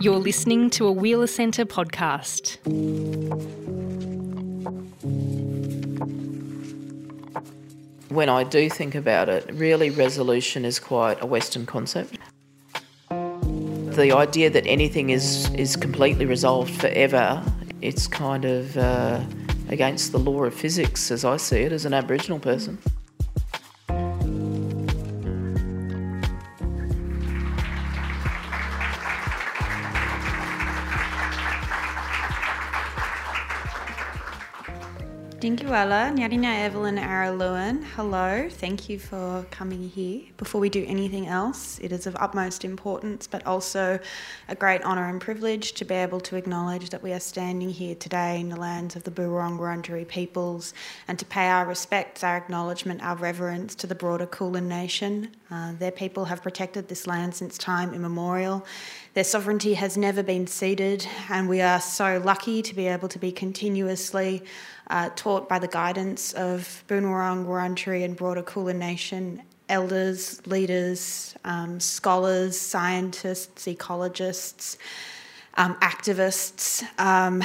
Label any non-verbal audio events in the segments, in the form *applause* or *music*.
You're listening to a Wheeler Centre podcast. When I do think about it, really resolution is quite a Western concept. The idea that anything is, is completely resolved forever, it's kind of uh, against the law of physics as I see it as an Aboriginal person. Dingiwala, Nyarina Evelyn Araluen. Hello, thank you for coming here. Before we do anything else, it is of utmost importance, but also a great honour and privilege to be able to acknowledge that we are standing here today in the lands of the Boonwurrung Wurundjeri peoples and to pay our respects, our acknowledgement, our reverence to the broader Kulin Nation. Uh, their people have protected this land since time immemorial. Their sovereignty has never been ceded, and we are so lucky to be able to be continuously uh, taught by the guidance of Boonwurrung, Wurundjeri, and broader Kulin Nation elders, leaders, um, scholars, scientists, ecologists, um, activists um,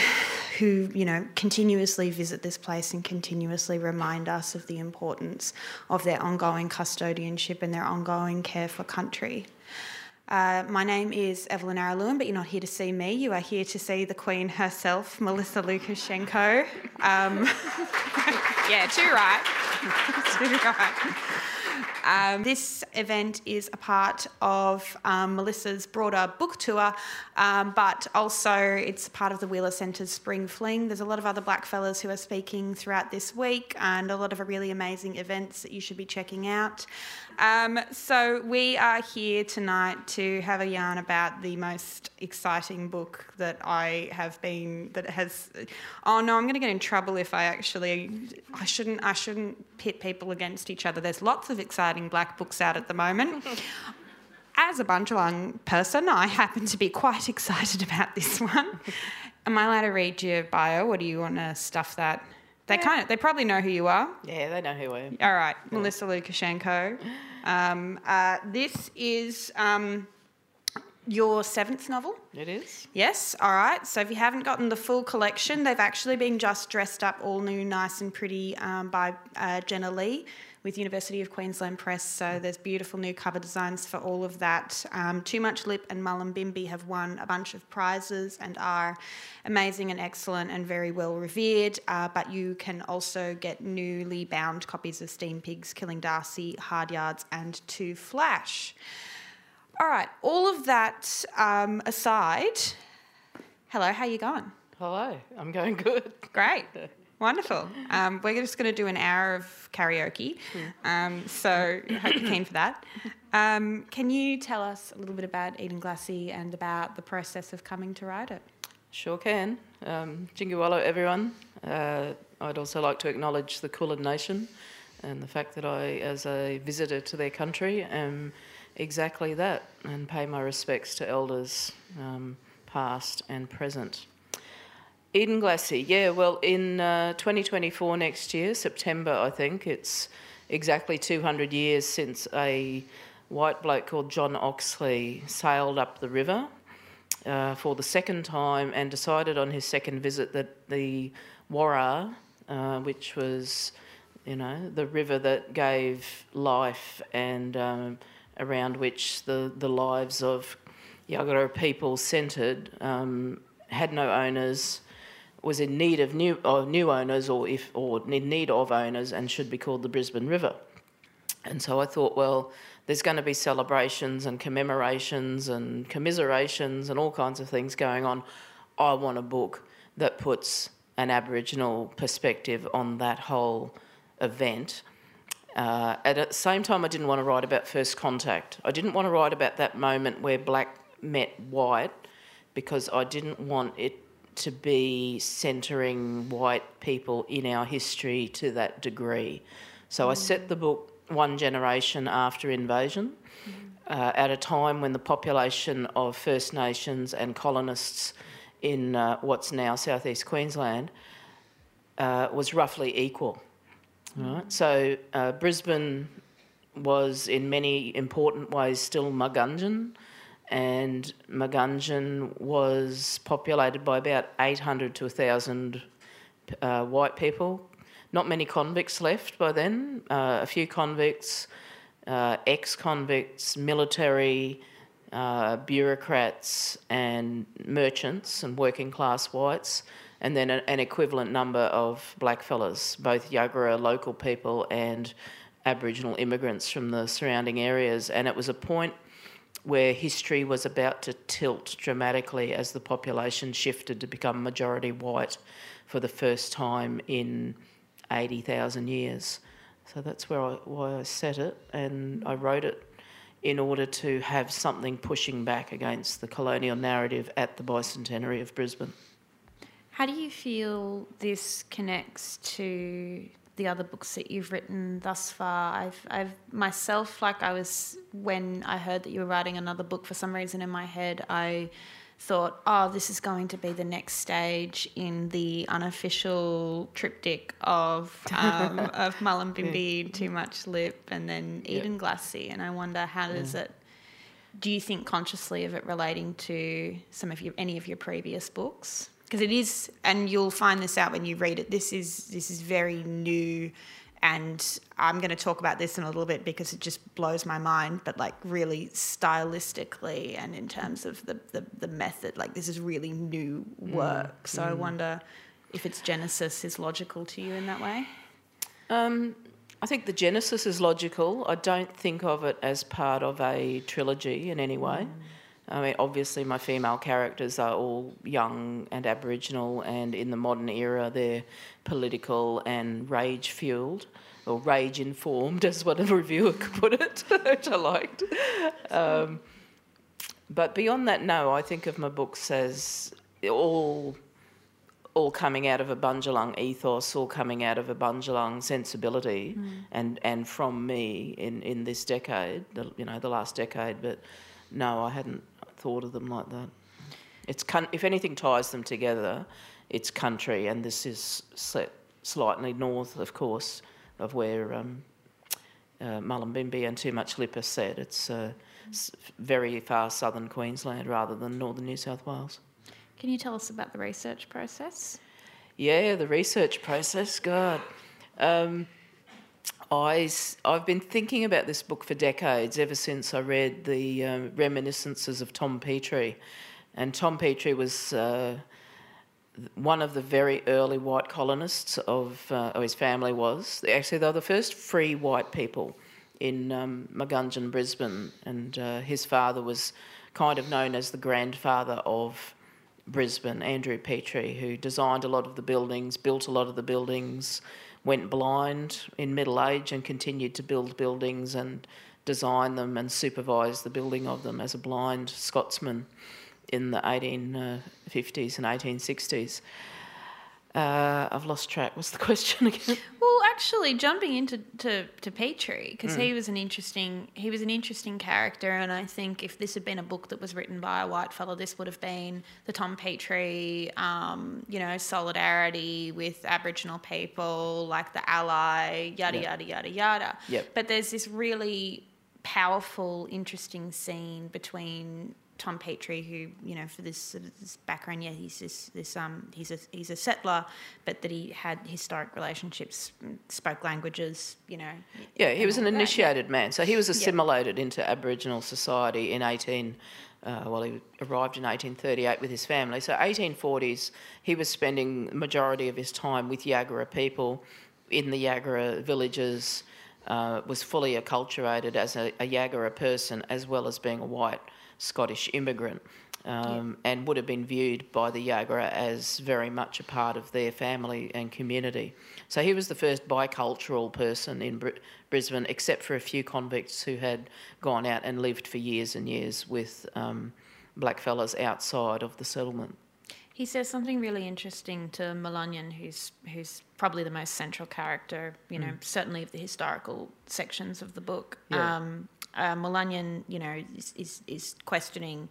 who, you know, continuously visit this place and continuously remind us of the importance of their ongoing custodianship and their ongoing care for country. Uh, my name is Evelyn Araluen, but you're not here to see me. You are here to see the Queen herself, Melissa Lucashenko. Um, *laughs* yeah, too right. *laughs* too right. Um, this event is a part of um, Melissa's broader book tour, um, but also it's part of the Wheeler Centre's Spring Fling. There's a lot of other blackfellas who are speaking throughout this week and a lot of really amazing events that you should be checking out. Um, so we are here tonight to have a yarn about the most exciting book that I have been that has. Oh no, I'm going to get in trouble if I actually. I shouldn't. I shouldn't pit people against each other. There's lots of exciting black books out at the moment. *laughs* As a Bundjalung person, I happen to be quite *laughs* excited about this one. Am I allowed to read your bio, or do you want to stuff that? They yeah. kind of, they probably know who you are. Yeah, they know who I am. All right, yeah. Melissa Lucashenko. Um, uh, this is um, your seventh novel. It is. Yes. All right. So if you haven't gotten the full collection, they've actually been just dressed up all new, nice and pretty um, by uh, Jenna Lee with University of Queensland Press. So there's beautiful new cover designs for all of that. Um, Too Much Lip and Mullumbimby have won a bunch of prizes and are amazing and excellent and very well revered. Uh, but you can also get newly bound copies of Steam Pigs, Killing Darcy, Hard Yards, and Too Flash. All right, all of that um, aside, hello, how you going? Hello, I'm going good. Great. *laughs* Wonderful. Um, we're just going to do an hour of karaoke. Um, so I hope you're keen for that. Um, can you tell us a little bit about Edenglassie and about the process of coming to write it? Sure can. Um, Jingiwalo, everyone. Uh, I'd also like to acknowledge the Kulin Nation and the fact that I, as a visitor to their country, am exactly that and pay my respects to elders um, past and present. Edenglassie, yeah, well, in uh, 2024 next year, September, I think, it's exactly 200 years since a white bloke called John Oxley sailed up the river uh, for the second time and decided on his second visit that the Warra, uh, which was, you know, the river that gave life and um, around which the, the lives of Yagara people centred, um, had no owners was in need of new, new owners or, if, or in need of owners and should be called the Brisbane River. And so I thought, well, there's going to be celebrations and commemorations and commiserations and all kinds of things going on. I want a book that puts an Aboriginal perspective on that whole event. Uh, at the same time, I didn't want to write about first contact. I didn't want to write about that moment where black met white because I didn't want it to be centering white people in our history to that degree. So mm. I set the book one generation after invasion, mm. uh, at a time when the population of First Nations and colonists in uh, what's now southeast Queensland uh, was roughly equal. Mm. Right? So uh, Brisbane was in many important ways still Margunjan and Magunjan was populated by about 800 to 1,000 uh, white people. Not many convicts left by then, uh, a few convicts, uh, ex convicts, military, uh, bureaucrats, and merchants and working class whites, and then an equivalent number of blackfellas, both Yagara local people and Aboriginal immigrants from the surrounding areas. And it was a point where history was about to tilt dramatically as the population shifted to become majority white for the first time in 80,000 years. So that's where I, why I set it, and I wrote it in order to have something pushing back against the colonial narrative at the bicentenary of Brisbane. How do you feel this connects to the other books that you've written thus far. I've, I've myself, like I was when I heard that you were writing another book. For some reason in my head, I thought, oh, this is going to be the next stage in the unofficial triptych of um, *laughs* of Mullumbimby, yeah. Too Much Lip, and then Edenglassie. And I wonder how does it. Do you think consciously of it relating to some of your any of your previous books? Because it is, and you'll find this out when you read it. This is this is very new, and I'm going to talk about this in a little bit because it just blows my mind. But like really stylistically and in terms of the the, the method, like this is really new mm, work. Mm. So mm. I wonder if its genesis is logical to you in that way. Um, I think the genesis is logical. I don't think of it as part of a trilogy in any way. Mm. I mean, obviously, my female characters are all young and Aboriginal, and in the modern era, they're political and rage fueled, or rage informed, *laughs* as one reviewer could put it, *laughs* which I liked. Um, but beyond that, no, I think of my books as all all coming out of a Bundjalung ethos, all coming out of a Bundjalung sensibility, mm. and, and from me in, in this decade, the, you know, the last decade. But no, I hadn't thought of them like that. It's if anything ties them together, it's country, and this is set slightly north, of course, of where um, uh, Mullumbimby and Too Much Lip are set. It's uh, very far southern Queensland rather than northern New South Wales. Can you tell us about the research process? Yeah, the research process. God. Um, I, I've been thinking about this book for decades, ever since I read the uh, reminiscences of Tom Petrie. And Tom Petrie was uh, one of the very early white colonists of, uh, or his family was. Actually, they were the first free white people in um, Magunjan, Brisbane. And uh, his father was kind of known as the grandfather of Brisbane, Andrew Petrie, who designed a lot of the buildings, built a lot of the buildings went blind in middle age and continued to build buildings and design them and supervise the building of them as a blind Scotsman in the 1850s uh, and 1860s. Uh, I've lost track. What's the *laughs* question again? Well, actually, jumping into to, to Petrie because mm. he was an interesting he was an interesting character, and I think if this had been a book that was written by a white fellow, this would have been the Tom Petrie, um, you know, solidarity with Aboriginal people, like the ally, yada yep. yada yada yada. Yep. But there's this really powerful, interesting scene between Tom Petrie, who you know for this, this background, yeah, he's this, this um he's a he's a settler, but that he had historic relationships, spoke languages, you know. Yeah, he was an initiated that. man, so he was assimilated yeah. into Aboriginal society in eighteen. Uh, well, he arrived in 1838 with his family. So 1840s, he was spending the majority of his time with Yagara people in the Yagara villages. Uh, was fully acculturated as a, a Yagara person as well as being a white Scottish immigrant. Um, yeah. and would have been viewed by the Yagara as very much a part of their family and community. So he was the first bicultural person in Br- Brisbane, except for a few convicts who had gone out and lived for years and years with um, blackfellas outside of the settlement. He says something really interesting to Mulanyin, who's who's probably the most central character, you know, mm. certainly of the historical sections of the book. Yeah. Um, uh, you know, is, is, is questioning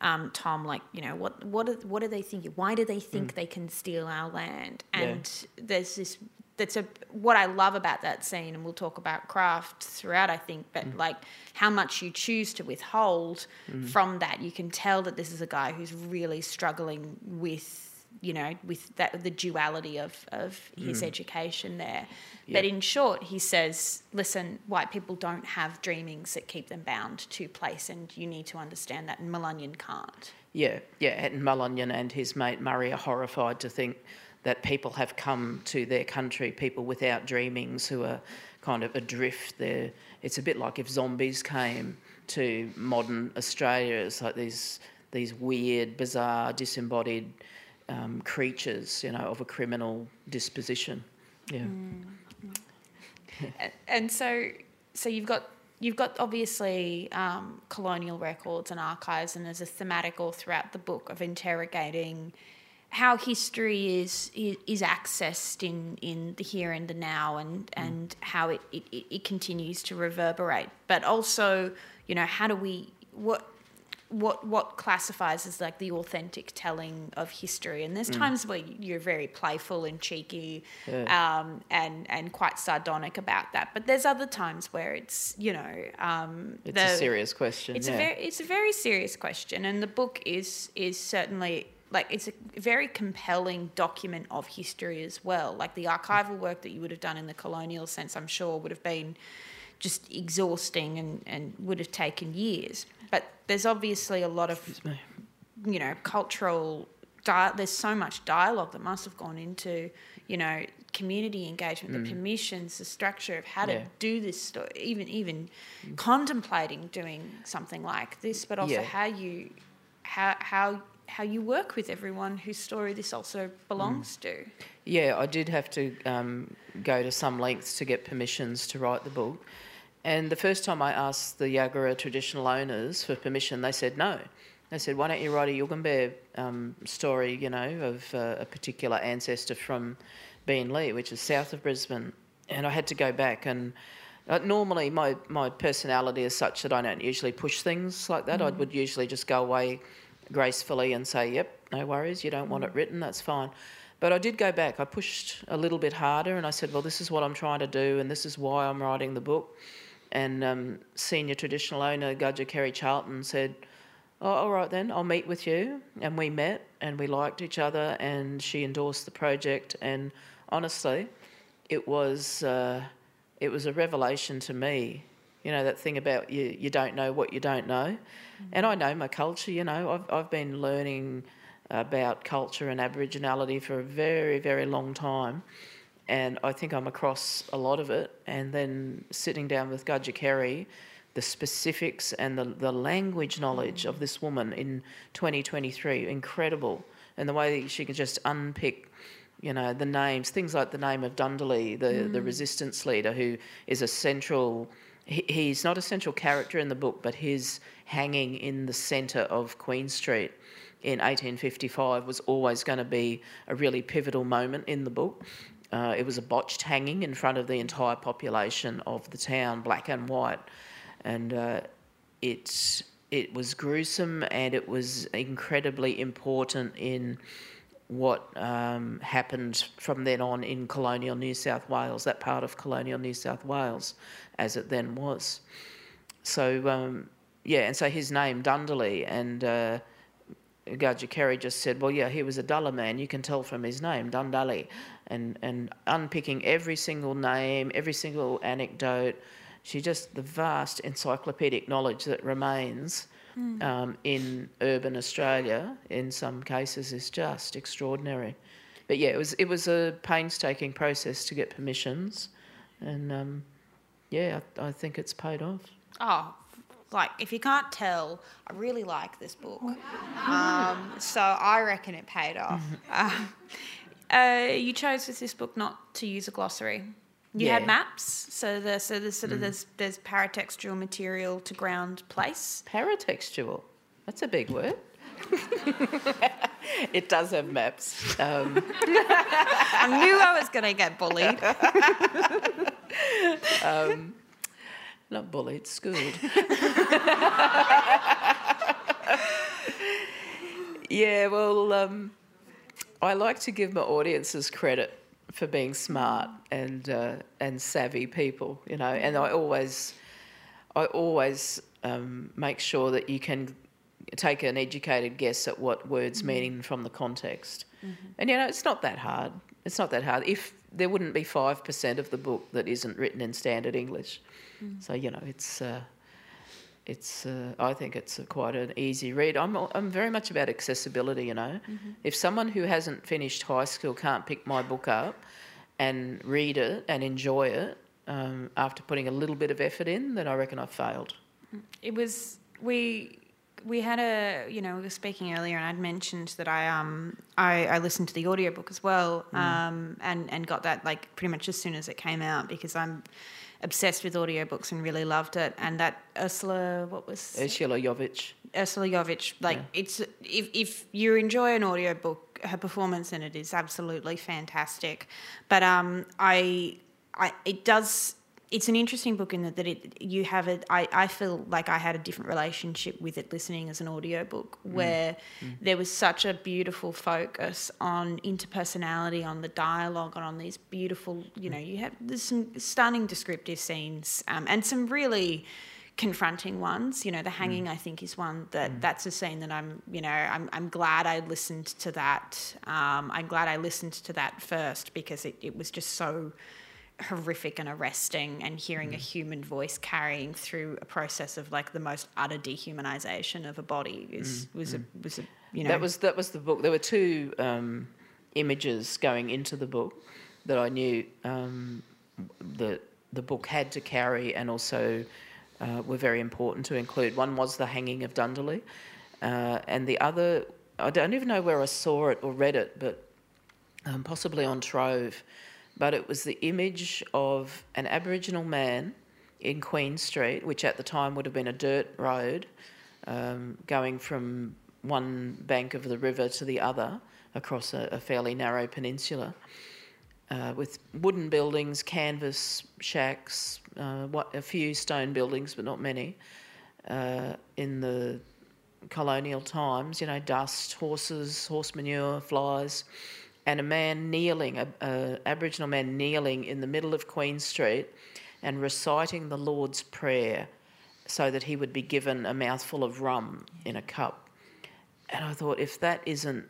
um, Tom, like, you know, what what are, what are they thinking? Why do they think mm. they can steal our land? And yeah. there's this that's a what I love about that scene, and we'll talk about craft throughout. I think, but Mm. like how much you choose to withhold from that, you can tell that this is a guy who's really struggling with you know with that the duality of of his education there. But Mm. In short, he says, listen, white people don't have dreamings that keep them bound to place, and you need to understand that, and Mulanyin can't. Yeah, yeah. And Mulanyin and his mate Murray are horrified to think that people have come to their country, people without dreamings who are kind of adrift there. It's a bit like if zombies came to modern Australia. It's like these these weird, bizarre, disembodied um, creatures, you know, of a criminal disposition. Yeah. A- and so so you've got you've got obviously um, colonial records and archives and there's a thematic all throughout the book of interrogating how history is is, accessed in, in the here and the now and and how it, it it continues to reverberate but also you know how do we what what what classifies as like the authentic telling of history. And there's times where you're very playful and cheeky um, and and quite sardonic about that. But there's other times where it's you know um, It's the- a serious question. it's yeah. a very it's a very serious question. And the book is is certainly like it's a very compelling document of history as well. Like the archival work that you would have done in the colonial sense i'm sure would have been just exhausting and, and would have taken years. But there's obviously a lot of you know cultural di- there's so much dialogue that must have gone into you know community engagement the permissions the structure of how to Mm. Yeah. do this sto- even even contemplating doing something like this but also Yeah. how you how how how you work with everyone whose story this also belongs Mm. to Yeah, I did have to um, go to some lengths to get permissions to write the book. And the first time I asked the Yagara traditional owners for permission, they said no. They said, why don't you write a Yugambeh um, story, you know, of uh, a particular ancestor from Beenleigh, which is south of Brisbane. And I had to go back and uh, normally my, my personality is such that I don't usually push things like that. I would usually just go away gracefully and say, yep, no worries, you don't want it written, that's fine. But I did go back. I pushed a little bit harder and I said, well, this is what I'm trying to do and this is why I'm writing the book. And um, senior traditional owner Gudger Kerry Charlton said, oh, all right then, I'll meet with you. And we met and we liked each other and she endorsed the project. And honestly, it was, uh, it was a revelation to me. You know, that thing about you, you don't know what you don't know. And I know my culture, you know, I've, I've been learning about culture and Aboriginality for a very, very long time. And I think I'm across a lot of it. And then sitting down with Kerry, the specifics and the, the language knowledge of this woman in 2023, incredible. And the way that she can just unpick, you know, the names, things like the name of Dundalli, the, the mm. resistance leader, who is a central, he, he's not a central character in the book, but his hanging in the centre of Queen Street in 1855 was always going to be a really pivotal moment in the book. Uh, it was a botched hanging in front of the entire population of the town, black and white, and uh, it it was gruesome and it was incredibly important in what um, happened from then on in colonial New South Wales, that part of colonial New South Wales, as it then was. So um, yeah, and so his name Dundalli and. Uh, Kerry just said, "Well, yeah, he was a Dulla man. You can tell from his name, Dundalli," and and unpicking every single name, every single anecdote. She just the vast encyclopedic knowledge that remains um, in urban Australia in some cases is just extraordinary. But yeah, it was it was a painstaking process to get permissions, and um, yeah, I, I think it's paid off. Oh, like if you can't tell, I really like this book. Um, so I reckon it paid off. *laughs* Uh, uh, you chose with this book not to use a glossary. You had maps, so the so there's sort of there's there's paratextual material to ground place. Paratextual. That's a big word. *laughs* it does have maps. Um, *laughs* I knew I was going to get bullied. Not bullied, schooled. *laughs* yeah, well, um, I like to give my audiences credit for being smart and uh, and savvy people, you know. And I always, I always um, make sure that you can take an educated guess at what words mean from the context. And you know, it's not that hard. It's not that hard. If there wouldn't be five percent of the book that isn't written in standard English, so you know, it's. Uh, it's uh, I think it's a, quite an easy read. I'm I'm very much about accessibility. You know, if someone who hasn't finished high school can't pick my book up and read it and enjoy it um, after putting a little bit of effort in, then I reckon I've failed. It was we we had a you know we were speaking earlier and I'd mentioned that I um I, I listened to the audiobook as well um and and got that like pretty much as soon as it came out because I'm obsessed with audiobooks and really loved it. And that Ursula what was Ursula Yovich. Ursula Yovich. Like it's if if you enjoy an audiobook her performance in it is absolutely fantastic. But um I I it does it's an interesting book in that, that it you have it I, I feel like I had a different relationship with it listening as an audiobook mm. where mm. there was such a beautiful focus on interpersonality on the dialogue and on these beautiful you mm. know you have there's some stunning descriptive scenes um, and some really confronting ones. You know the hanging i think is one that that's a scene that i'm you know i'm, I'm glad i listened to that um, i'm glad i listened to that first because it, it was just so horrific and arresting and hearing a human voice carrying through a process of like the most utter dehumanization of a body is was a was a you know That was that was the book. There were two um, images going into the book that I knew um, the the book had to carry, and also uh, were very important to include. One was the hanging of Dundalli, uh, and the other I don't even know where I saw it or read it, but um, possibly on Trove. But it was the image of an Aboriginal man in Queen Street, which at the time would have been a dirt road, um, going from one bank of the river to the other across a, a fairly narrow peninsula, uh, with wooden buildings, canvas shacks, uh, what, a few stone buildings, but not many. Uh, in the colonial times, you know, dust, horses, horse manure, flies, and a man kneeling, a, a Aboriginal man kneeling in the middle of Queen Street and reciting the Lord's Prayer so that he would be given a mouthful of rum in a cup. And I thought, if that isn't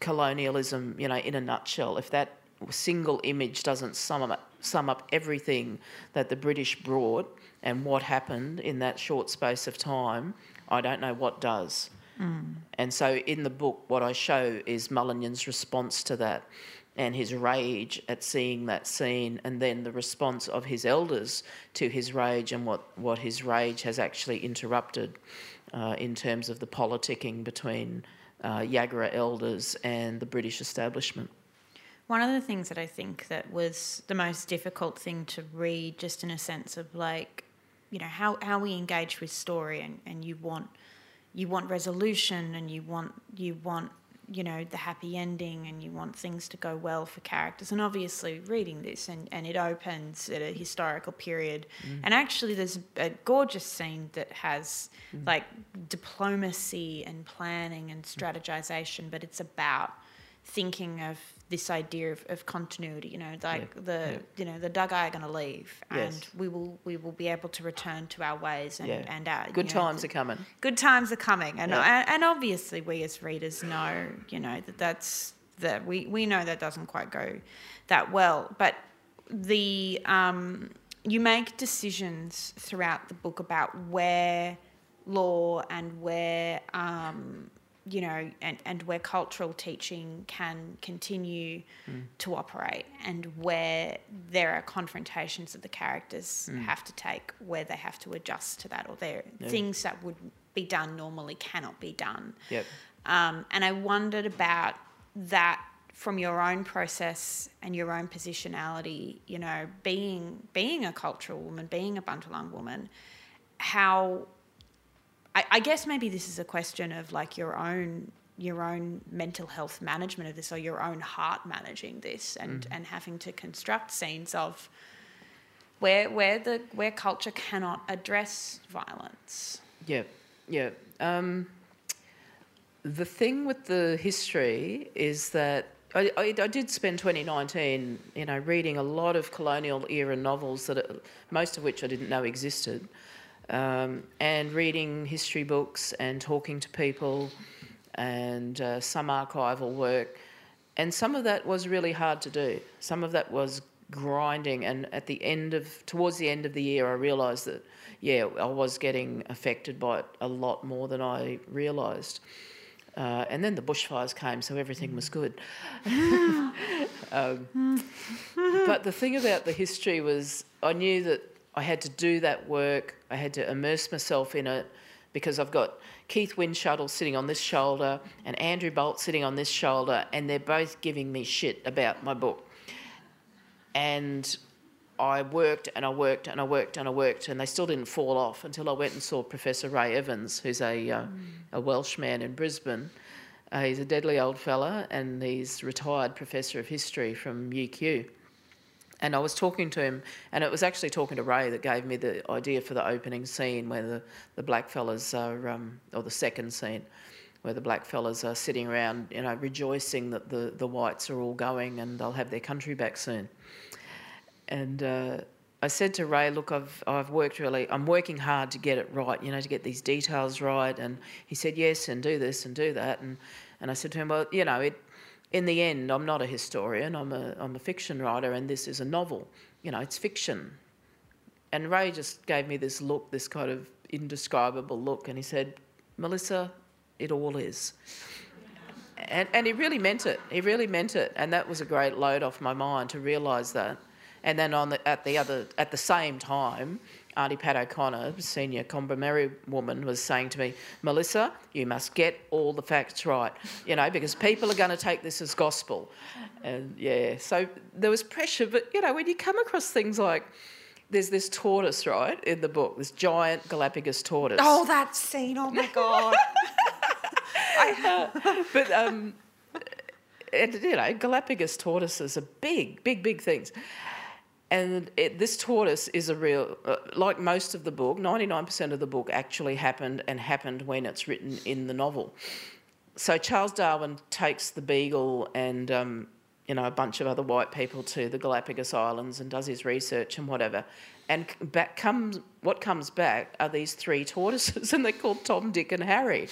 colonialism, you know, in a nutshell, if that single image doesn't sum up, sum up everything that the British brought and what happened in that short space of time, I don't know what does. And so in the book, what I show is Mulligan's response to that and his rage at seeing that scene, and then the response of his elders to his rage and what, what his rage has actually interrupted uh, in terms of the politicking between uh, Yagara elders and the British establishment. One of the things that I think that was the most difficult thing to read, just in a sense of like, you know, how, how we engage with story and, and you want you want resolution and you want you want you know the happy ending and you want things to go well for characters. And obviously reading this and, and it opens at a historical period. Mm. And actually there's a gorgeous scene that has mm. like diplomacy and planning and strategization but it's about thinking of this idea of, of continuity you know like the yeah. you know the Dugai are going to leave Yes. and we will we will be able to return to our ways and, Yeah. and our Good know, times the- are coming. good times are coming and Yeah. and, and obviously we as readers know you know that that's that we we know that doesn't quite go that well but the um you make decisions throughout the book about where law and where um you know and, and where cultural teaching can continue to operate and where there are confrontations that the characters have to take where they have to adjust to that or there Yeah. things that would be done normally cannot be done Yep. um, and I wondered about that from your own process and your own positionality. You know, being being a cultural woman, being a Bundjalung woman, how. I, I guess maybe this is a question of like your own your own mental health management of this or your own heart managing this and and having to construct scenes of where where the where culture cannot address violence Yeah, yeah. Um, the thing with the history is that I, I, I did spend 2019, you know, reading a lot of colonial era novels that, uh, most of which I didn't know existed, um, and reading history books and talking to people, and uh, some archival work, and some of that was really hard to do. Some of that was grinding, and at the end of, towards the end of the year, I realised that, yeah, I was getting affected by it a lot more than I realised. Uh, and then the bushfires came, so everything was good. *laughs* *laughs* um, but the thing about the history was, I knew that I had to do that work. I had to immerse myself in it because I've got Keith Windschuttle sitting on this shoulder and Andrew Bolt sitting on this shoulder, and they're both giving me shit about my book. And I worked and I worked and I worked and I worked, and they still didn't fall off until I went and saw Professor Ray Evans, who's a, uh, mm. a Welshman in Brisbane. Uh, he's a deadly old fella, and he's retired professor of history from UQ. And I was talking to him, and it was actually talking to Ray that gave me the idea for the opening scene where the, the black fellas are, um, or the second scene, where the black fellas are sitting around, you know, rejoicing that the, the whites are all going and they'll have their country back soon. And uh, I said to Ray, look, I've, I've worked really, I'm working hard to get it right, you know, to get these details right. And he said, yes, and do this and do that. And, and I said to him, well, you know, it, in the end, I'm not a historian, I'm a, I'm a fiction writer, and this is a novel. You know, it's fiction. And Ray just gave me this look, this kind of indescribable look, and he said, Melissa, it all is. And, and he really meant it. He really meant it. And that was a great load off my mind to realise that. And then on the, at the other at the same time, Auntie Pat O'Connor, senior Kombumerri woman, was saying to me, Melissa, you must get all the facts right, you know, because people are going to take this as gospel. And yeah, so there was pressure, but you know, when you come across things like there's this tortoise, right, in the book, this giant Galapagos tortoise. Oh, that scene! Oh my god. *laughs* I, but um, and, you know, Galapagos tortoises are big, big, big things. And it, this tortoise is a real, uh, like most of the book, 99% of the book actually happened and happened when it's written in the novel. So Charles Darwin takes the beagle and um, you know a bunch of other white people to the Galapagos Islands and does his research and whatever. And back comes what comes back are these three tortoises, *laughs* and they're called Tom, Dick, and Harry.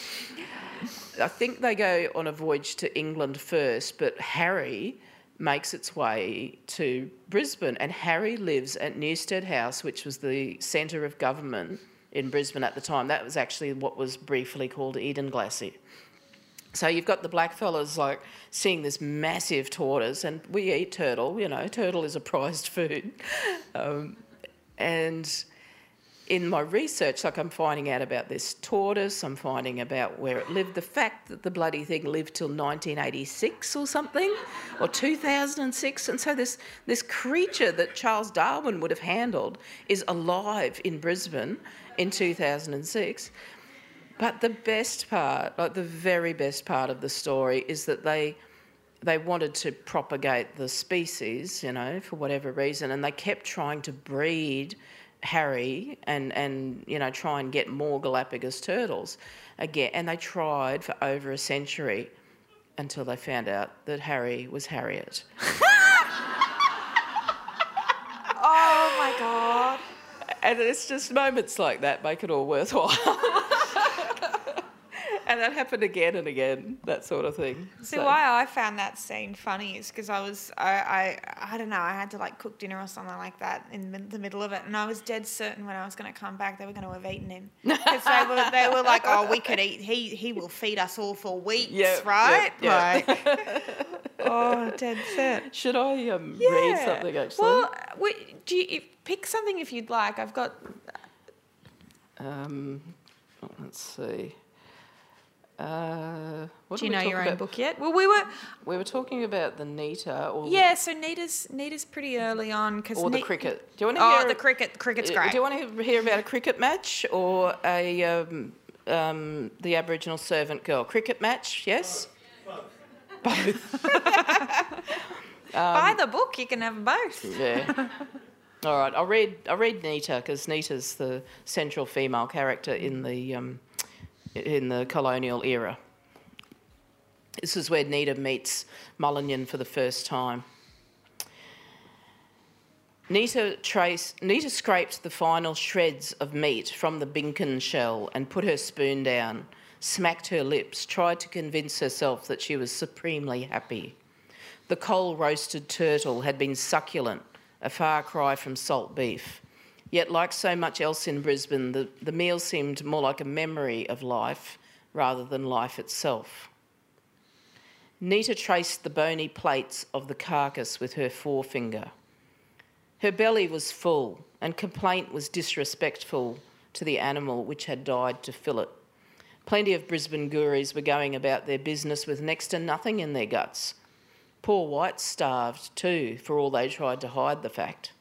I think they go on a voyage to England first, but Harry makes its way to Brisbane. And Harry lives at Newstead House, which was the centre of government in Brisbane at the time. That was actually what was briefly called Edenglassie. So you've got the blackfellas like seeing this massive tortoise, and we eat turtle. You know, turtle is a prized food, *laughs* um, and in my research, like I'm finding out about this tortoise, I'm finding about where it lived. The fact that the bloody thing lived till 1986 or something, or 2006, and so this this creature that Charles Darwin would have handled is alive in Brisbane in 2006. But the best part, like the very best part of the story, is that they they wanted to propagate the species, you know, for whatever reason, and they kept trying to breed Harry and, and you know try and get more Galapagos turtles again. And they tried for over a century until they found out that Harry was Harriet. *laughs* oh my god! And it's just moments like that make it all worthwhile. *laughs* and that happened again and again, that sort of thing. See, so. why I found that scene funny is because I was, I, I, I don't know, I had to like cook dinner or something like that in the middle of it, and I was dead certain when I was going to come back they were going to have eaten him *laughs* because they were, they were like, oh, we could eat, he, he will feed us all for weeks, yep, right? Yep, yep. Like, *laughs* oh, dead set. Should I um, yeah. read something actually? Well, do you pick something if you'd like? I've got. Um, let's see. Uh, Do you know your own book yet? Well, we were we were talking about the Nita. Or yeah, so Nita's Nita's pretty early on because or the cricket. Do you want to oh, hear? the cricket. Cricket's uh, great. Do you want to hear about a cricket match or a um, um, the Aboriginal servant girl cricket match? Yes. Both. Buy *laughs* the book. You can have both. Yeah. All right. I'll read. I'll read Nita because Nita's the central female character in the. In the colonial era. This is where Nita meets Mulanyin for the first time. Nita, trace, Nita scraped the final shreds of meat from the binkin shell and put her spoon down, smacked her lips, tried to convince herself that she was supremely happy. The coal roasted turtle had been succulent, a far cry from salt beef. Yet, like so much else in Brisbane, the, the meal seemed more like a memory of life rather than life itself. Nita traced the bony plates of the carcass with her forefinger. Her belly was full, and complaint was disrespectful to the animal which had died to fill it. Plenty of Brisbane gouries were going about their business with next to nothing in their guts. Poor whites starved too, for all they tried to hide the fact.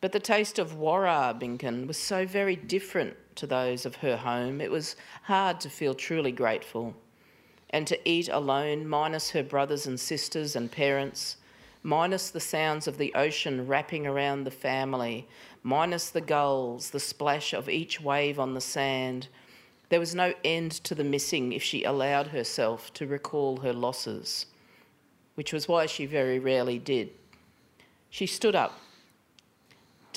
But the taste of Warra Binkin was so very different to those of her home, it was hard to feel truly grateful. And to eat alone, minus her brothers and sisters and parents, minus the sounds of the ocean wrapping around the family, minus the gulls, the splash of each wave on the sand. There was no end to the missing if she allowed herself to recall her losses, which was why she very rarely did. She stood up.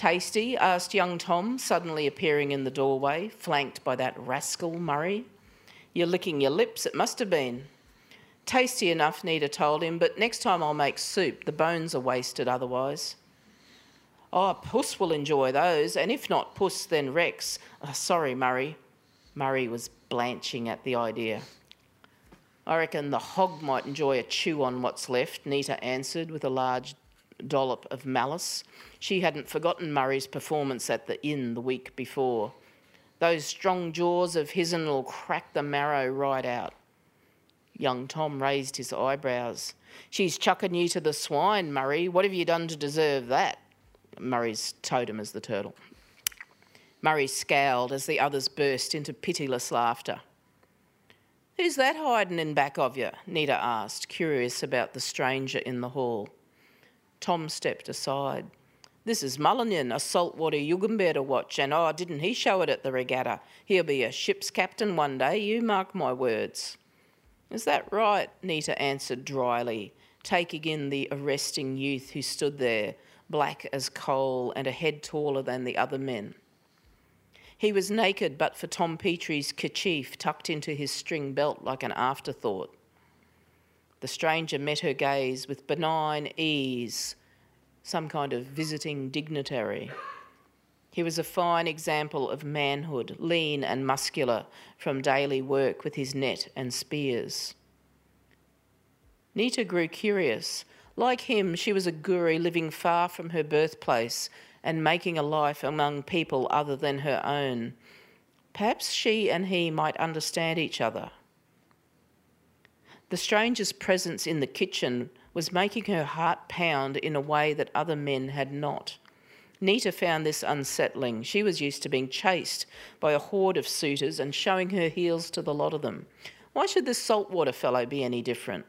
Tasty? asked young Tom, suddenly appearing in the doorway, flanked by that rascal Murray. You're licking your lips, it must have been. Tasty enough, Nita told him, but next time I'll make soup. The bones are wasted otherwise. Oh, Puss will enjoy those, and if not Puss, then Rex. Oh, sorry, Murray. Murray was blanching at the idea. I reckon the hog might enjoy a chew on what's left, Nita answered with a large dollop of malice. She hadn't forgotten Murray's performance at the inn the week before. Those strong jaws of his'n will crack the marrow right out. Young Tom raised his eyebrows. She's chucking you to the swine, Murray. What have you done to deserve that? Murray's totem is the turtle. Murray scowled as the others burst into pitiless laughter. Who's that hiding in back of you? Nita asked, curious about the stranger in the hall. Tom stepped aside. This is Mulanyin, a saltwater Yugambeh to watch, and oh, didn't he show it at the regatta? He'll be a ship's captain one day, you mark my words. Is that right? Nita answered dryly, taking in the arresting youth who stood there, black as coal and a head taller than the other men. He was naked but for Tom Petrie's kerchief tucked into his string belt like an afterthought. The stranger met her gaze with benign ease, some kind of visiting dignitary. He was a fine example of manhood, lean and muscular from daily work with his net and spears. Nita grew curious. Like him, she was a Goori living far from her birthplace and making a life among people other than her own. Perhaps she and he might understand each other. The stranger's presence in the kitchen was making her heart pound in a way that other men had not. Nita found this unsettling. She was used to being chased by a horde of suitors and showing her heels to the lot of them. Why should this saltwater fellow be any different?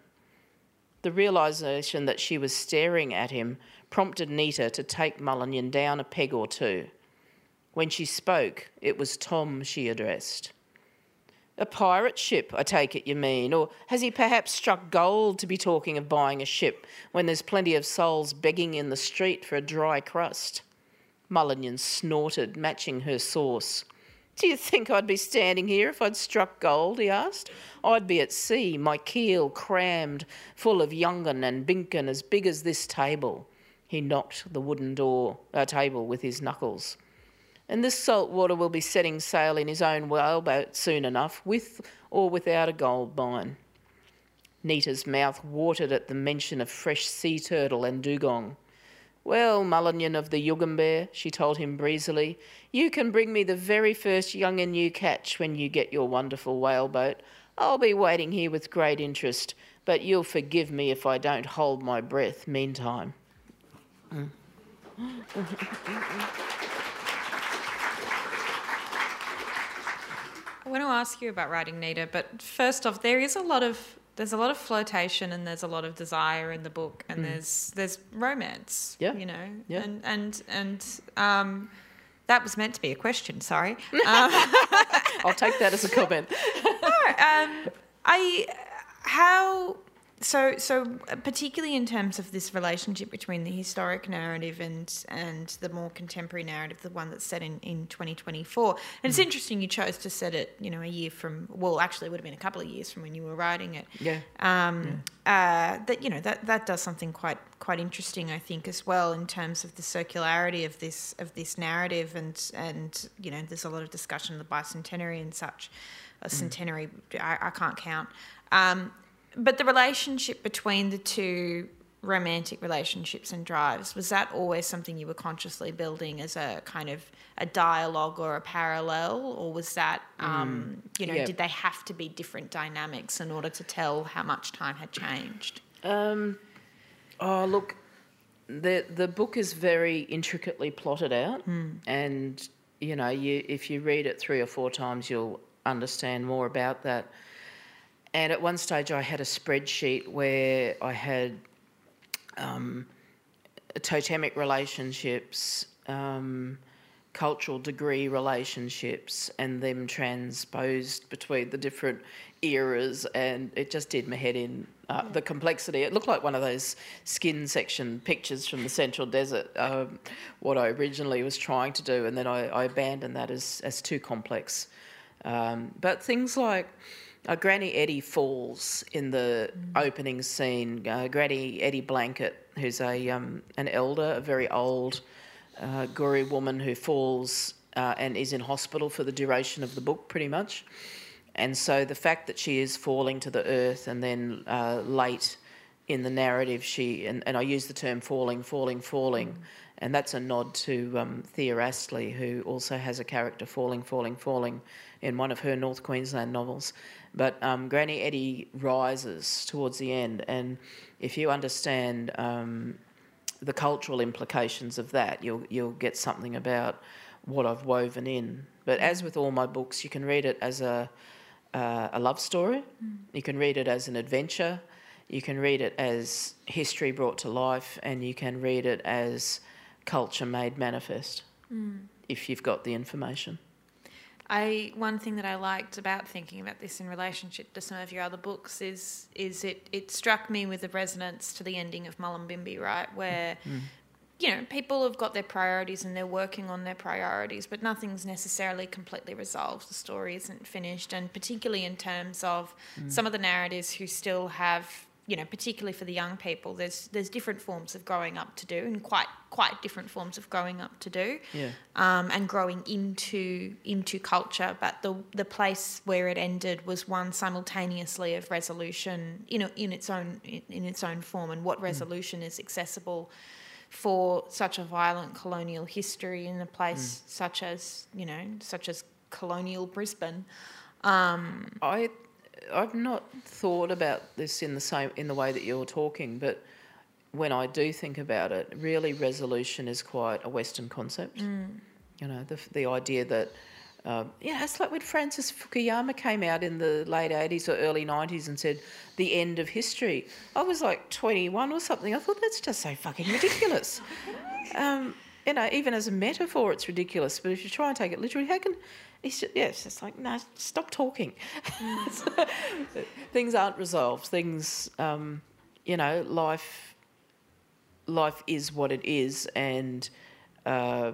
The realization that she was staring at him prompted Nita to take Mulanyin down a peg or two. When she spoke, it was Tom she addressed. A pirate ship, I take it you mean? Or has he perhaps struck gold to be talking of buying a ship when there's plenty of souls begging in the street for a dry crust? Mulanyin snorted, matching her sauce. Do you think I'd be standing here if I'd struck gold? he asked. I'd be at sea, my keel crammed full of yungan and binkin as big as this table. He knocked the wooden door uh, table with his knuckles. And this saltwater will be setting sail in his own whaleboat soon enough, with or without a gold mine. Nita's mouth watered at the mention of fresh sea turtle and dugong. Well, Mulanyin of the Yugambeh, she told him breezily, you can bring me the very first yungan you catch when you get your wonderful whaleboat. I'll be waiting here with great interest, but you'll forgive me if I don't hold my breath meantime. *laughs* Mm. I want to ask you about writing Nita, but first off, there is a lot of there's a lot of flirtation and there's a lot of desire in the book and mm. there's there's romance yeah you know yeah. and and and um that was meant to be a question sorry *laughs* um, i'll take that as a comment *laughs* no, um i how so so particularly in terms of this relationship between the historic narrative and and the more contemporary narrative the one that's set in in 2024 and it's interesting you chose to set it you know a year from well actually it would have been a couple of years from when you were writing it. Yeah. um, uh, that you know that that does something quite quite interesting, I think, as well in terms of the circularity of this of this narrative, and and you know there's a lot of discussion of the bicentenary and such. A centenary, I, I can't count, um, but the relationship between the two romantic relationships and drives was that always something you were consciously building as a kind of a dialogue or a parallel? Or was that um, you know yeah. did they have to be different dynamics in order to tell how much time had changed? Um, oh, look, the the book is very intricately plotted out, and you know, you if you read it three or four times, you'll understand more about that. And at one stage, I had a spreadsheet where I had um, totemic relationships, um, cultural degree relationships, and them transposed between the different eras, and it just did my head in. Uh, The complexity. It looked like one of those skin section pictures from the Central Desert. Um, what I originally was trying to do, and then I, I abandoned that as as too complex. Um, but things like uh, Granny Eddie falls in the opening scene. Uh, Granny Eddie Blanket, who's a um, an elder, a very old uh, woman who falls uh, and is in hospital for the duration of the book, pretty much. And so the fact that she is falling to the earth and then uh, late in the narrative, she and, and I use the term falling, falling, falling, and that's a nod to um, Thea Astley, who also has a character falling, falling, falling in one of her North Queensland novels. But um, Granny Eddie rises towards the end, and if you understand um, the cultural implications of that, you'll you'll get something about what I've woven in. But as with all my books, you can read it as a uh, a love story. You can read it as an adventure. You can read it as history brought to life, and you can read it as culture made manifest. If you've got the information. I one thing that I liked about thinking about this in relationship to some of your other books is is it it struck me with a resonance to the ending of Mullumbimby, right, where mm. you know people have got their priorities and they're working on their priorities, but nothing's necessarily completely resolved. The story isn't finished, and particularly in terms of mm. some of the narratives who still have you know, particularly for the young people, there's there's different forms of growing up to do, and quite quite different forms of growing up to do, Yeah. um, and growing into into culture. But the the place where it ended was one simultaneously of resolution, you know, in its own in, in its own form, and what resolution is accessible for such a violent colonial history in a place such as you know such as colonial Brisbane. Um, I I've not thought about this in the same in the way that you're talking, but when I do think about it, really resolution is quite a Western concept. You know, the the idea that um, yeah, it's like when Francis Fukuyama came out in the late '80s or early '90s and said the end of history. I was like 21 or something. I thought that's just so fucking ridiculous. *laughs* um, you know, even as a metaphor, it's ridiculous. But if you try and take it literally, how can it's just, yeah, it's just like no, stop talking. *laughs* Things aren't resolved. Things, um, you know, life. Life is what it is, and uh,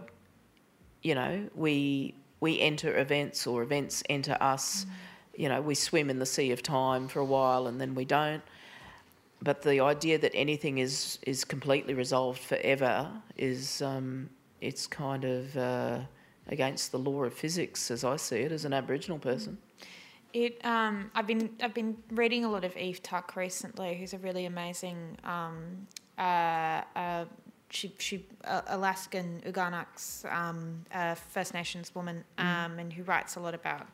you know, we we enter events or events enter us. You know, we swim in the sea of time for a while and then we don't. But the idea that anything is is completely resolved forever is um, it's kind of uh, against the law of physics, as I see it, as an Aboriginal person. It. Um, I've been. I've been reading a lot of Eve Tuck recently, who's a really amazing. Um, uh, uh, she she uh, Alaskan Unangax, um, uh, First Nations woman, um, and who writes a lot about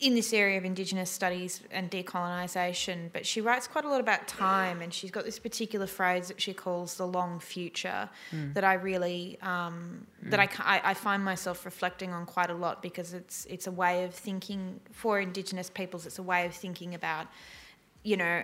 in this area of Indigenous studies and decolonisation. But she writes quite a lot about time, and she's got this particular phrase that she calls the long future that I really um, that I, I I find myself reflecting on quite a lot because it's it's a way of thinking for Indigenous peoples. It's a way of thinking about, you know,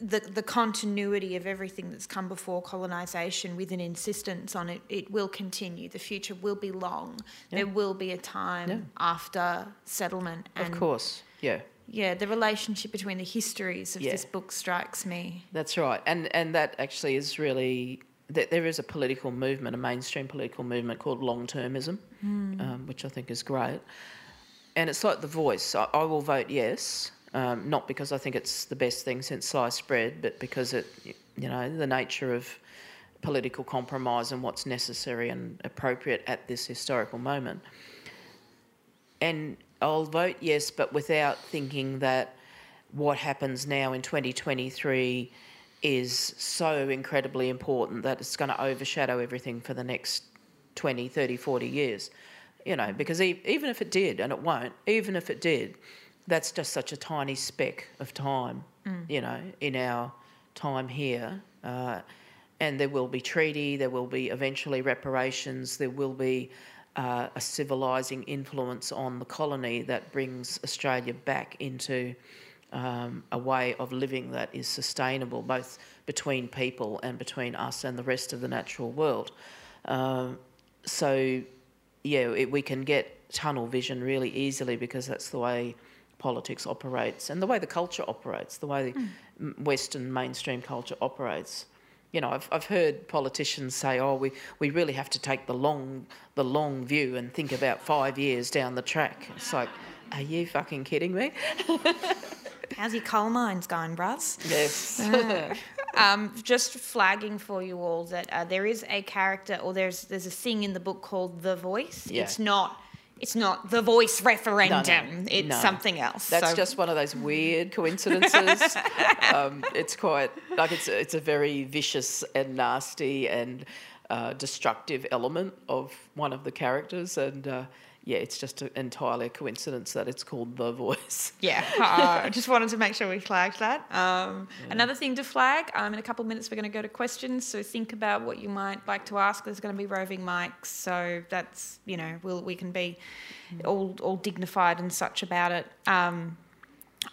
the the continuity of everything that's come before colonization with an insistence on it it will continue the future will be long Yeah. there will be a time Yeah. after settlement and of course, yeah. yeah, the relationship between the histories of Yeah. this book strikes me. That's right, and and that actually is really that there is a political movement, a mainstream political movement called long termism, um, which I think is great. And it's like the voice. I, I will vote yes, um, not because I think it's the best thing since sliced bread, but because it, you know, the nature of political compromise and what's necessary and appropriate at this historical moment. And I'll vote yes, but without thinking that what happens now in 2023 is so incredibly important that it's going to overshadow everything for the next 20, 30, 40 years. You know, because e- even if it did, and it won't, even if it did, that's just such a tiny speck of time, you know, in our time here. Uh, and there will be treaty, there will be eventually reparations, there will be uh, a civilising influence on the colony that brings Australia back into um, a way of living that is sustainable, both between people and between us and the rest of the natural world. Um, so, yeah, it, we can get tunnel vision really easily because that's the way politics operates and the way the culture operates, the way m Western mainstream culture operates. You know, I've, I've heard politicians say, "Oh, we, we really have to take the long the long view and think about five years down the track." It's like, are you fucking kidding me? *laughs* How's your coal mines going, Russ? Yes. *laughs* um, just flagging for you all that uh, there is a character, or there's there's a thing in the book called the voice. Yeah. It's not. It's not the voice referendum. it's no. something else. That's So- just one of those weird coincidences. *laughs* um, it's quite like it's it's a very vicious and nasty and uh, destructive element of one of the characters, and uh, yeah, it's just a, entirely a coincidence that it's called the voice. *laughs* Yeah, uh, I just wanted to make sure we flagged that. Um, Another thing to flag um, in a couple of minutes, we're going to go to questions. So think about what you might like to ask. There's going to be roving mics, so that's you know we'll, we can be all all dignified and such about it. Um,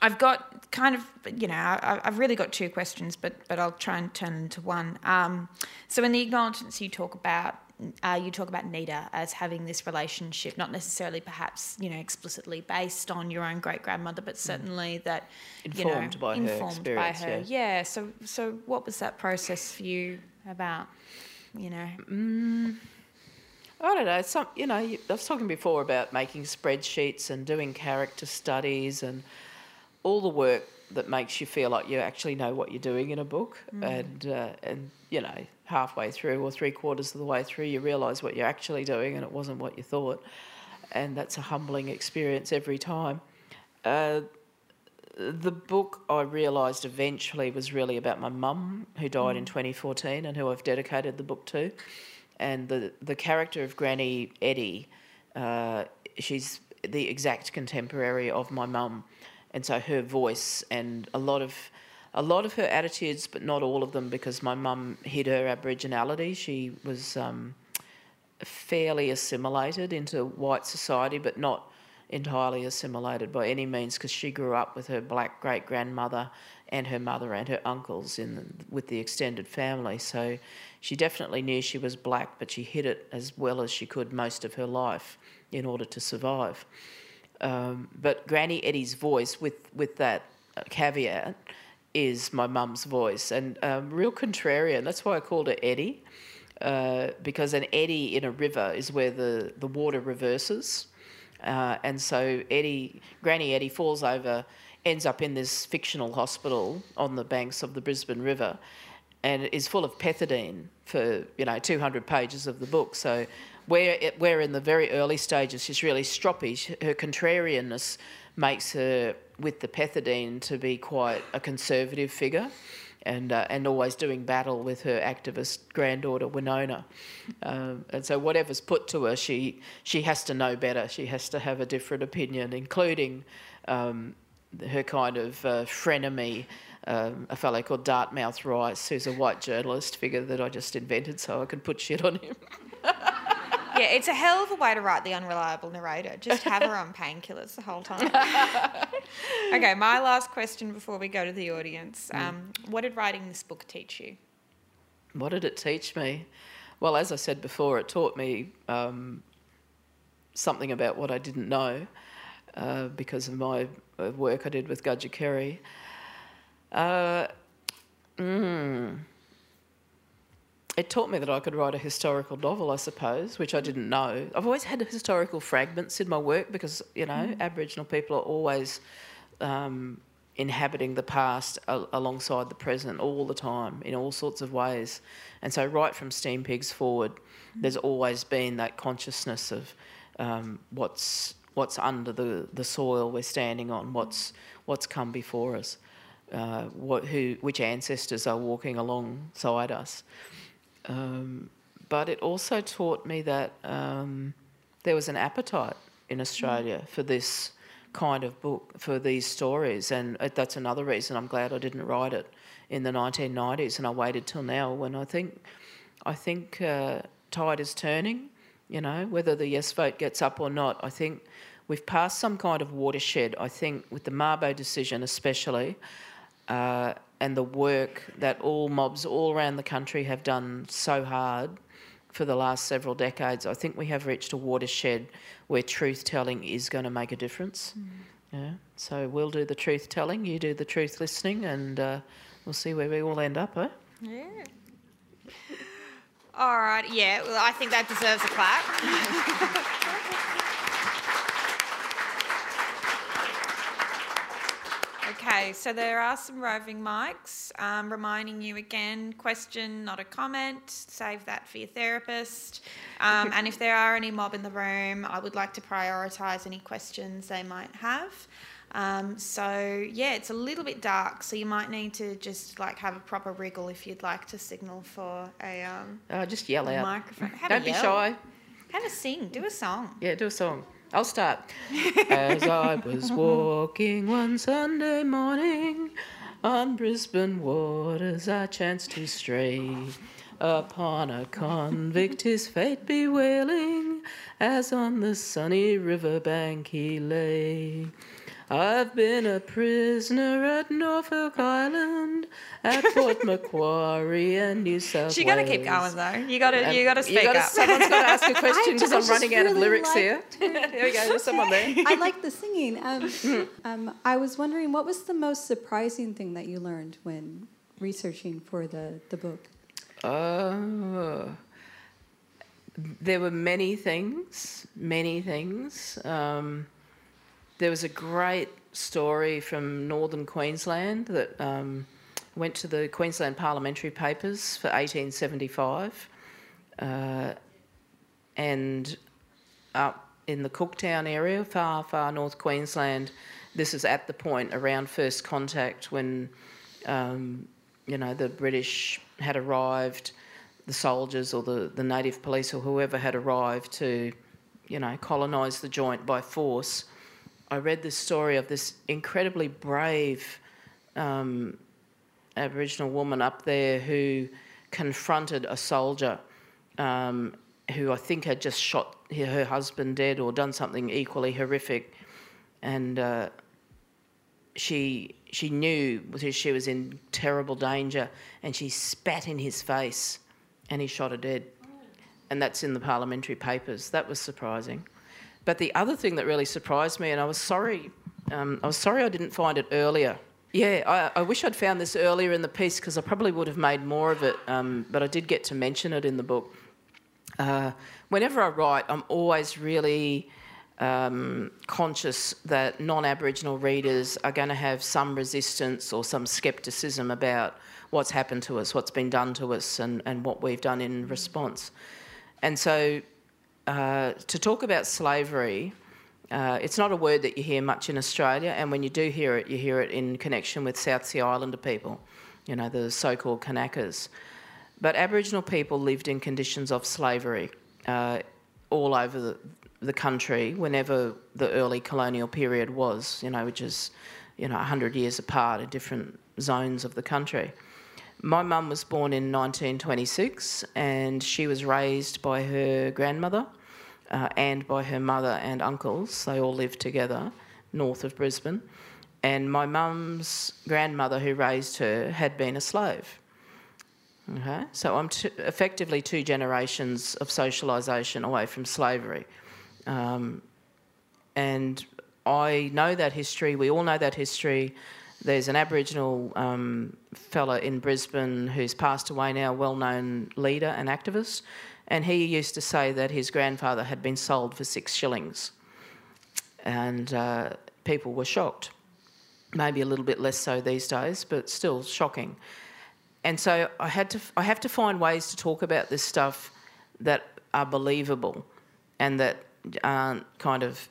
I've got kind of, you know, I, I've really got two questions, but but I'll try and turn into one. Um, so in the acknowledgements, you talk about uh, you talk about Nita as having this relationship, not necessarily perhaps you know explicitly based on your own great grandmother, but certainly that you know, Mm. Informed by her informed by her. yeah. Yeah. So so what was that process for you about? You know, I don't know. Some, you know, I was talking before about making spreadsheets and doing character studies and all the work that makes you feel like you actually know what you're doing in a book. And uh, and you know, halfway through or three quarters of the way through, you realise what you're actually doing, and it wasn't what you thought. And that's a humbling experience every time. Uh, the book I realised eventually was really about my mum, who died in 2014, and who I've dedicated the book to. And the the character of Granny Eddie, uh, she's the exact contemporary of my mum, and so her voice and a lot of a lot of her attitudes, but not all of them, because my mum hid her Aboriginality. She was um, fairly assimilated into white society, but not entirely assimilated by any means, because she grew up with her black great grandmother and her mother and her uncles in the, with the extended family. So she definitely knew she was black, but she hid it as well as she could most of her life in order to survive. Um, but Granny Eddie's voice, with with that uh, caveat, is my mum's voice, and um, real contrarian. That's why I called her Eddie, uh, because an eddy in a river is where the, the water reverses, uh, and so Eddie, Granny Eddie, falls over, ends up in this fictional hospital on the banks of the Brisbane River, and is full of pethidine for you know 200 pages of the book. So where it, where in the very early stages she's really stroppy, her contrarianness makes her with the pethidine to be quite a conservative figure. And, uh, and always doing battle with her activist granddaughter Winona, um, and so whatever's put to her, she she has to know better. She has to have a different opinion, including um, her kind of uh, frenemy, um, a fellow called Dartmouth Rice, who's a white journalist figure that I just invented so I could put shit on him. *laughs* yeah, it's a hell of a way to write the unreliable narrator. Just have her on painkillers the whole time. *laughs* okay, my last question before we go to the audience: um, What did writing this book teach you? What did it teach me? Well, as I said before, it taught me um, something about what I didn't know uh, because of my work I did with Gudger Kerry. Uh, mm, it taught me that I could write a historical novel, I suppose, which I didn't know. I've always had historical fragments in my work because, you know, mm. Aboriginal people are always um, inhabiting the past a- alongside the present all the time in all sorts of ways. And so, right from Steam Pigs forward, mm. there's always been that consciousness of um, what's what's under the, the soil we're standing on, what's what's come before us, uh, what who which ancestors are walking alongside us. Um, but it also taught me that um, there was an appetite in Australia mm. for this kind of book, for these stories, and that's another reason I'm glad I didn't write it in the 1990s, and I waited till now when I think, I think uh, tide is turning. You know, whether the yes vote gets up or not, I think we've passed some kind of watershed. I think with the Mabo decision, especially. Uh, and the work that all mobs all around the country have done so hard for the last several decades, I think we have reached a watershed where truth telling is going to make a difference. Mm. Yeah. So we'll do the truth telling, you do the truth listening, and uh, we'll see where we all end up, huh? Yeah. All right. Yeah. Well, I think that deserves a clap. *laughs* Okay, so there are some roving mics. Um, reminding you again question, not a comment. Save that for your therapist. Um, and if there are any mob in the room, I would like to prioritise any questions they might have. Um, so yeah, it's a little bit dark, so you might need to just like have a proper wriggle if you'd like to signal for a um, uh, just yell out. microphone. Have Don't be yell. shy. Have a sing. Do a song. Yeah, do a song. I'll start. As I was walking one Sunday morning on Brisbane waters, I chanced to stray upon a convict, his fate bewailing, as on the sunny river bank he lay. I've been a prisoner at Norfolk Island, at *laughs* Port Macquarie and New South Wales. you got to keep going though. You got to, you got to speak gotta, up. Someone's got to ask a *laughs* question because I'm running really out of lyrics like... here. we go. There's someone there. I like the singing. Um, *laughs* um, I was wondering, what was the most surprising thing that you learned when researching for the the book? Uh, there were many things, many things. Um, there was a great story from northern Queensland that um, went to the Queensland Parliamentary Papers for 1875, uh, and up in the Cooktown area, far, far north Queensland. This is at the point around first contact when, um, you know, the British had arrived, the soldiers or the, the native police or whoever had arrived to, you know, colonise the joint by force I read the story of this incredibly brave um, Aboriginal woman up there who confronted a soldier um, who I think had just shot her husband dead or done something equally horrific, and uh, she she knew she was in terrible danger, and she spat in his face, and he shot her dead, and that's in the parliamentary papers. That was surprising. But the other thing that really surprised me, and I was sorry, um, I was sorry I didn't find it earlier. Yeah, I, I wish I'd found this earlier in the piece because I probably would have made more of it, um, but I did get to mention it in the book. Uh, whenever I write, I'm always really um, conscious that non Aboriginal readers are going to have some resistance or some scepticism about what's happened to us, what's been done to us, and, and what we've done in response. And so uh, to talk about slavery, uh, it's not a word that you hear much in Australia, and when you do hear it, you hear it in connection with South Sea Islander people, you know, the so called Kanakas. But Aboriginal people lived in conditions of slavery uh, all over the, the, country whenever the early colonial period was, you know, which is, you know, 100 years apart in different zones of the country. My mum was born in 1926 and she was raised by her grandmother uh, and by her mother and uncles. They all lived together north of Brisbane. And my mum's grandmother, who raised her, had been a slave. Okay, so I'm t- effectively two generations of socialisation away from slavery. Um, and I know that history. We all know that history. There's an Aboriginal um, fella in Brisbane who's passed away now, well-known leader and activist, and he used to say that his grandfather had been sold for six shillings, and uh, people were shocked. Maybe a little bit less so these days, but still shocking. And so I had to, I have to find ways to talk about this stuff that are believable, and that aren't kind of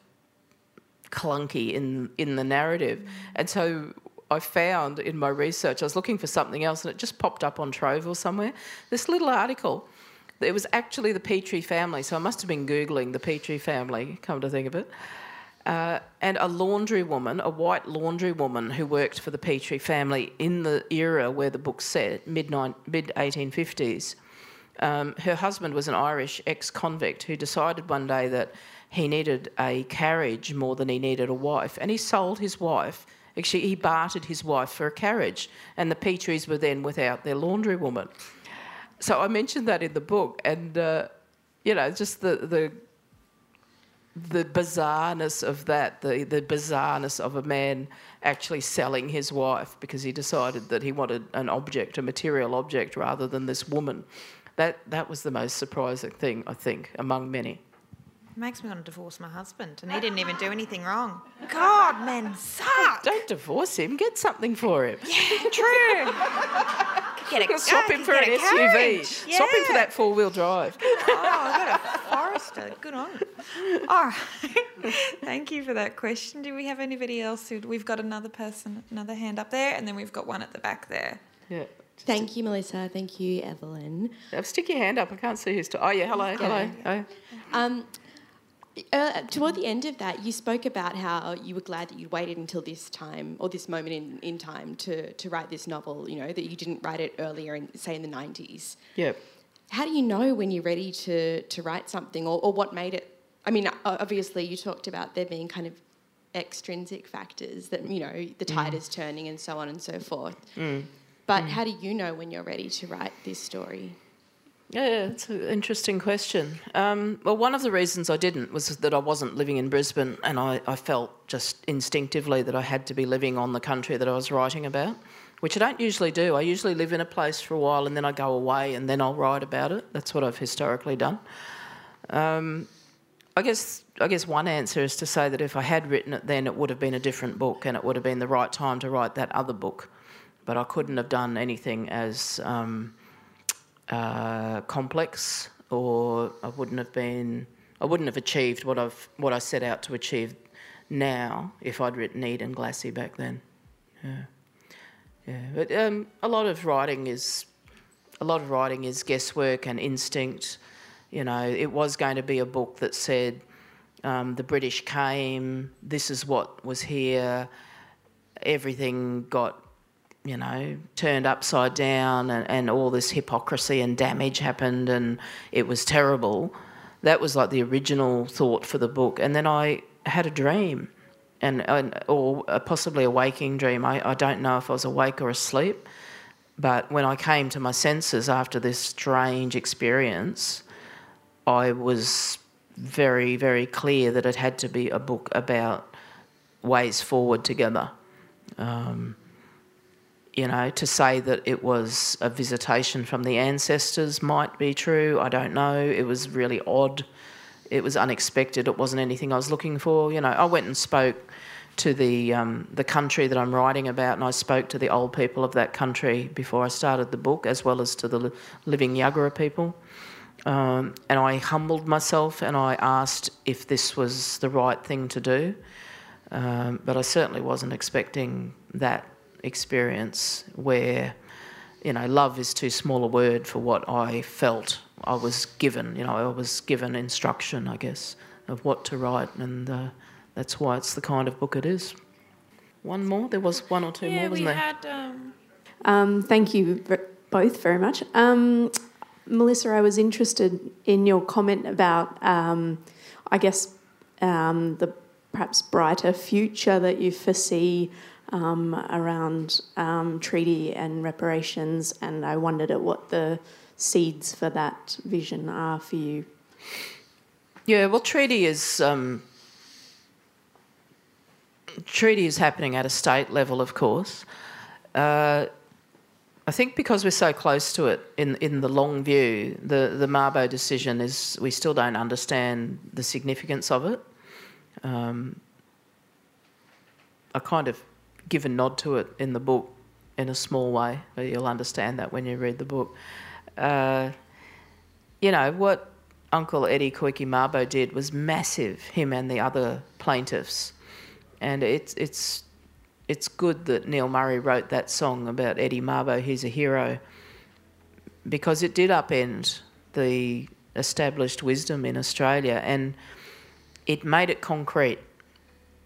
clunky in in the narrative. And so I found in my research, I was looking for something else, and it just popped up on Trove or somewhere. This little article. It was actually the Petrie family, so I must have been googling the Petrie family. Come to think of it. Uh, and a laundry woman, a white laundry woman who worked for the Petrie family in the era where the book's set, mid mid 1850s. Um, her husband was an Irish ex convict who decided one day that he needed a carriage more than he needed a wife, and he sold his wife. Actually, he bartered his wife for a carriage, and the Petries were then without their laundry woman. So I mentioned that in the book, and uh, you know, just the the the bizarreness of that, the, the bizarreness of a man actually selling his wife because he decided that he wanted an object, a material object, rather than this woman. That, that was the most surprising thing, I think, among many. Makes me want to divorce my husband, and he didn't even do anything wrong. God, men suck. Don't divorce him. Get something for him. Yeah, true. get a, swap him for an SUV. Yeah. Swap him for that four wheel drive. oh, I've got a Forester. Good on. All right. Thank you for that question. Do we have anybody else? Who, we've got another person, another hand up there, and then we've got one at the back there. Yeah. Thank you, Melissa. Thank you, Evelyn. Stick your hand up. I can't see who's. To- oh yeah, hello, hello. Oh. Um, uh, toward the end of that, you spoke about how you were glad that you'd waited until this time or this moment in, in time to, to write this novel, you know, that you didn't write it earlier, in, say, in the 90s. Yeah. How do you know when you're ready to, to write something or, or what made it? I mean, obviously, you talked about there being kind of extrinsic factors that, you know, the tide mm. is turning and so on and so forth. Mm. But mm. how do you know when you're ready to write this story? Yeah, it's an interesting question. Um, well, one of the reasons I didn't was that I wasn't living in Brisbane and I, I, felt just instinctively that I had to be living on the country that I was writing about, which I don't usually do. I usually live in a place for a while and then I go away and then I'll write about it. That's what I've historically done. Um, I guess I guess one answer is to say that if I had written it then, it would have been a different book and it would have been the right time to write that other book but I couldn't have done anything as um, uh, complex, or I wouldn't have been. I wouldn't have achieved what I've what I set out to achieve now if I'd written Edenglassie back then. Yeah, yeah. But um, a lot of writing is a lot of writing is guesswork and instinct. You know, it was going to be a book that said um, the British came. This is what was here. Everything got you know, turned upside down and, and all this hypocrisy and damage happened and it was terrible. That was like the original thought for the book. And then I had a dream, and, and or possibly a waking dream. I, I don't know if I was awake or asleep. But when I came to my senses after this strange experience, I was very, very clear that it had to be a book about ways forward together. Um, you know, to say that it was a visitation from the ancestors might be true. I don't know. It was really odd. It was unexpected. It wasn't anything I was looking for. You know, I went and spoke to the um, the country that I'm writing about, and I spoke to the old people of that country before I started the book, as well as to the living Yagara people. Um, and I humbled myself and I asked if this was the right thing to do. Um, but I certainly wasn't expecting that experience where, you know, love is too small a word for what I felt I was given. You know, I was given instruction, I guess, of what to write, and uh, that's why it's the kind of book it is. One more? There was one or two yeah, more, wasn't we there? Had, um... Um, thank you both very much. Um, Melissa, I was interested in your comment about, um, I guess, um, the perhaps brighter future that you foresee um, around um, treaty and reparations, and I wondered at what the seeds for that vision are for you. Yeah, well, treaty is um, treaty is happening at a state level, of course. Uh, I think because we're so close to it in in the long view, the the Mabo decision is we still don't understand the significance of it. Um, I kind of give a nod to it in the book in a small way, but you'll understand that when you read the book. Uh, you know what Uncle Eddie Koiki Mabo did was massive. Him and the other plaintiffs, and it's it's it's good that Neil Murray wrote that song about Eddie Mabo, he's a hero, because it did upend the established wisdom in Australia and it made it concrete.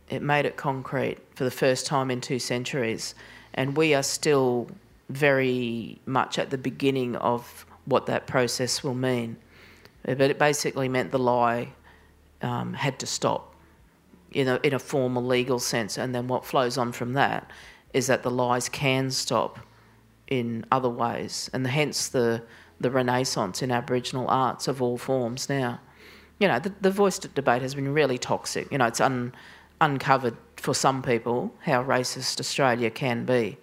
It made it concrete for the first time in two centuries. And we are still very much at the beginning of what that process will mean. But it basically meant the lie um, had to stop in a, in a formal legal sense. And then what flows on from that is that the lies can stop in other ways, and hence the, the renaissance in Aboriginal arts of all forms now. You know, the, the voice debate has been really toxic. You know, it's un, uncovered for some people how racist Australia can be.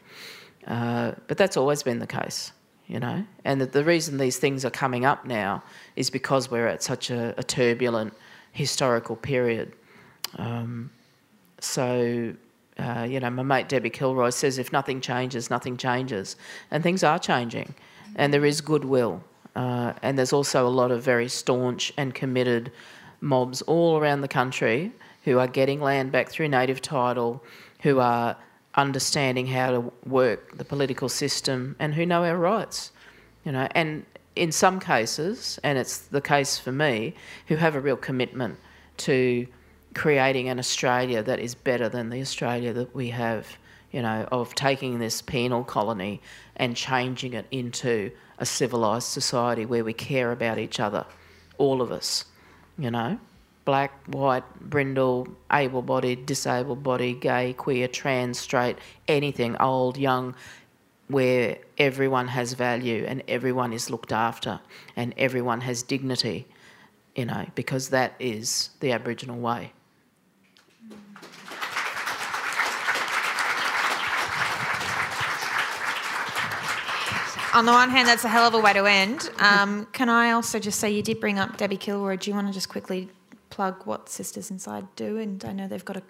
Uh, but that's always been the case, you know. And the, the, reason these things are coming up now is because we're at such a, a turbulent historical period. Um, so, uh, you know, my mate Debbie Kilroy says if nothing changes, nothing changes. And things are changing. And there is goodwill. Uh, and there's also a lot of very staunch and committed mobs all around the country who are getting land back through native title, who are understanding how to work the political system, and who know our rights. You know, and in some cases, and it's the case for me, who have a real commitment to creating an Australia that is better than the Australia that we have, you know, of taking this penal colony and changing it into a civilised society where we care about each other, all of us, you know, black, white, brindle, able bodied, disabled body, gay, queer, trans, straight, anything, old, young, where everyone has value and everyone is looked after and everyone has dignity, you know, because that is the Aboriginal way. on the one hand, that's a hell of a way to end. Um, can I also just say you did bring up Debbie Kilroy? Do you want to just quickly plug what Sisters Inside do? And I know they've got a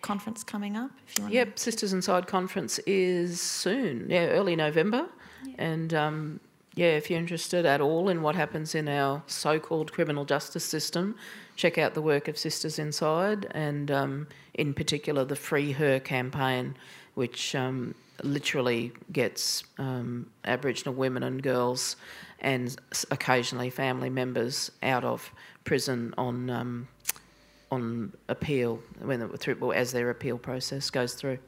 conference coming up. If you want. Yep, Sisters Inside conference is soon. Yeah, early November, and um, yeah, if you're interested at all in what happens in our so-called criminal justice system, check out the work of Sisters Inside, and um, in particular the Free Her campaign, which um, literally gets um, Aboriginal women and girls and occasionally family members out of prison on um, on appeal when it, through, as their appeal process goes through.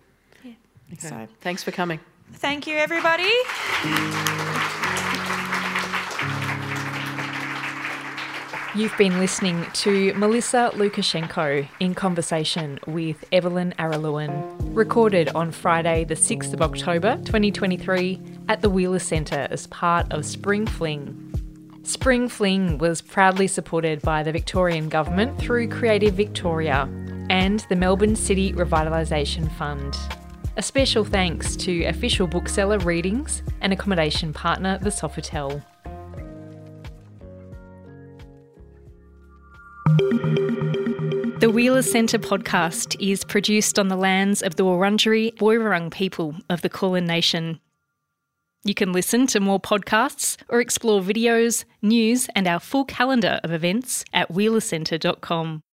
Yeah. Okay. So thanks for coming. Thank you, everybody. You've been listening to Melissa Lucashenko in conversation with Evelyn Araluen, recorded on Friday, the 6th of October 2023, at the Wheeler Centre as part of Spring Fling. Spring Fling was proudly supported by the Victorian Government through Creative Victoria and the Melbourne City Revitalisation Fund. A special thanks to official bookseller Readings and accommodation partner The Sofitel. The Wheeler Centre podcast is produced on the lands of the Wurundjeri Woiwurrung people of the Kulin Nation. You can listen to more podcasts or explore videos, news, and our full calendar of events at wheelercentre.com.